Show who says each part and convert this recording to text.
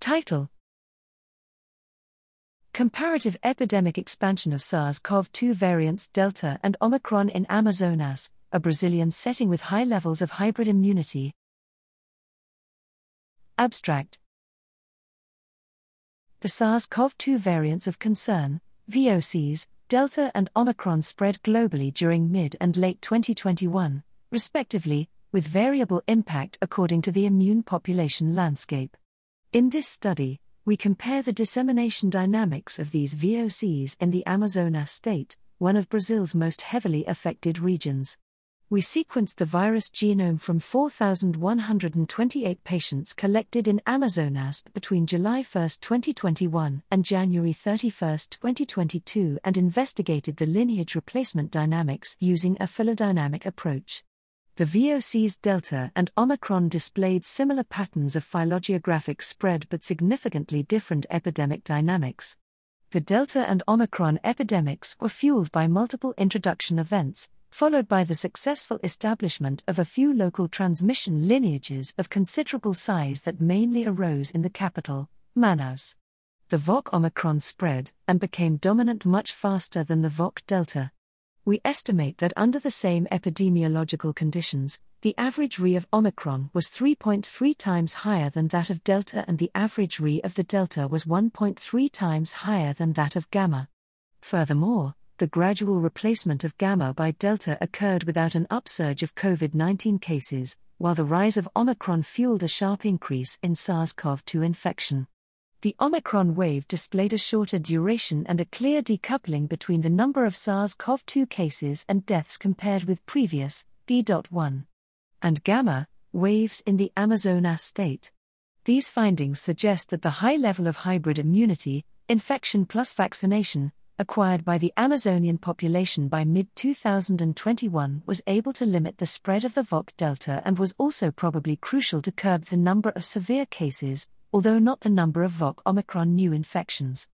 Speaker 1: Title Comparative epidemic expansion of SARS CoV 2 variants Delta and Omicron in Amazonas, a Brazilian setting with high levels of hybrid immunity. Abstract The SARS CoV 2 variants of concern, VOCs, Delta and Omicron spread globally during mid and late 2021, respectively, with variable impact according to the immune population landscape. In this study, we compare the dissemination dynamics of these VOCs in the Amazonas state, one of Brazil's most heavily affected regions. We sequenced the virus genome from 4,128 patients collected in Amazonas between July 1, 2021 and January 31, 2022 and investigated the lineage replacement dynamics using a phylodynamic approach the VOCs Delta and Omicron displayed similar patterns of phylogeographic spread but significantly different epidemic dynamics. The Delta and Omicron epidemics were fueled by multiple introduction events, followed by the successful establishment of a few local transmission lineages of considerable size that mainly arose in the capital, Manaus. The VOC Omicron spread and became dominant much faster than the VOC Delta we estimate that under the same epidemiological conditions, the average RE of Omicron was 3.3 times higher than that of Delta and the average RE of the Delta was 1.3 times higher than that of Gamma. Furthermore, the gradual replacement of Gamma by Delta occurred without an upsurge of COVID 19 cases, while the rise of Omicron fueled a sharp increase in SARS CoV 2 infection. The Omicron wave displayed a shorter duration and a clear decoupling between the number of SARS CoV 2 cases and deaths compared with previous B.1 and gamma waves in the Amazonas state. These findings suggest that the high level of hybrid immunity, infection plus vaccination, acquired by the Amazonian population by mid 2021 was able to limit the spread of the VOC Delta and was also probably crucial to curb the number of severe cases, although not the number of VOC Omicron new infections.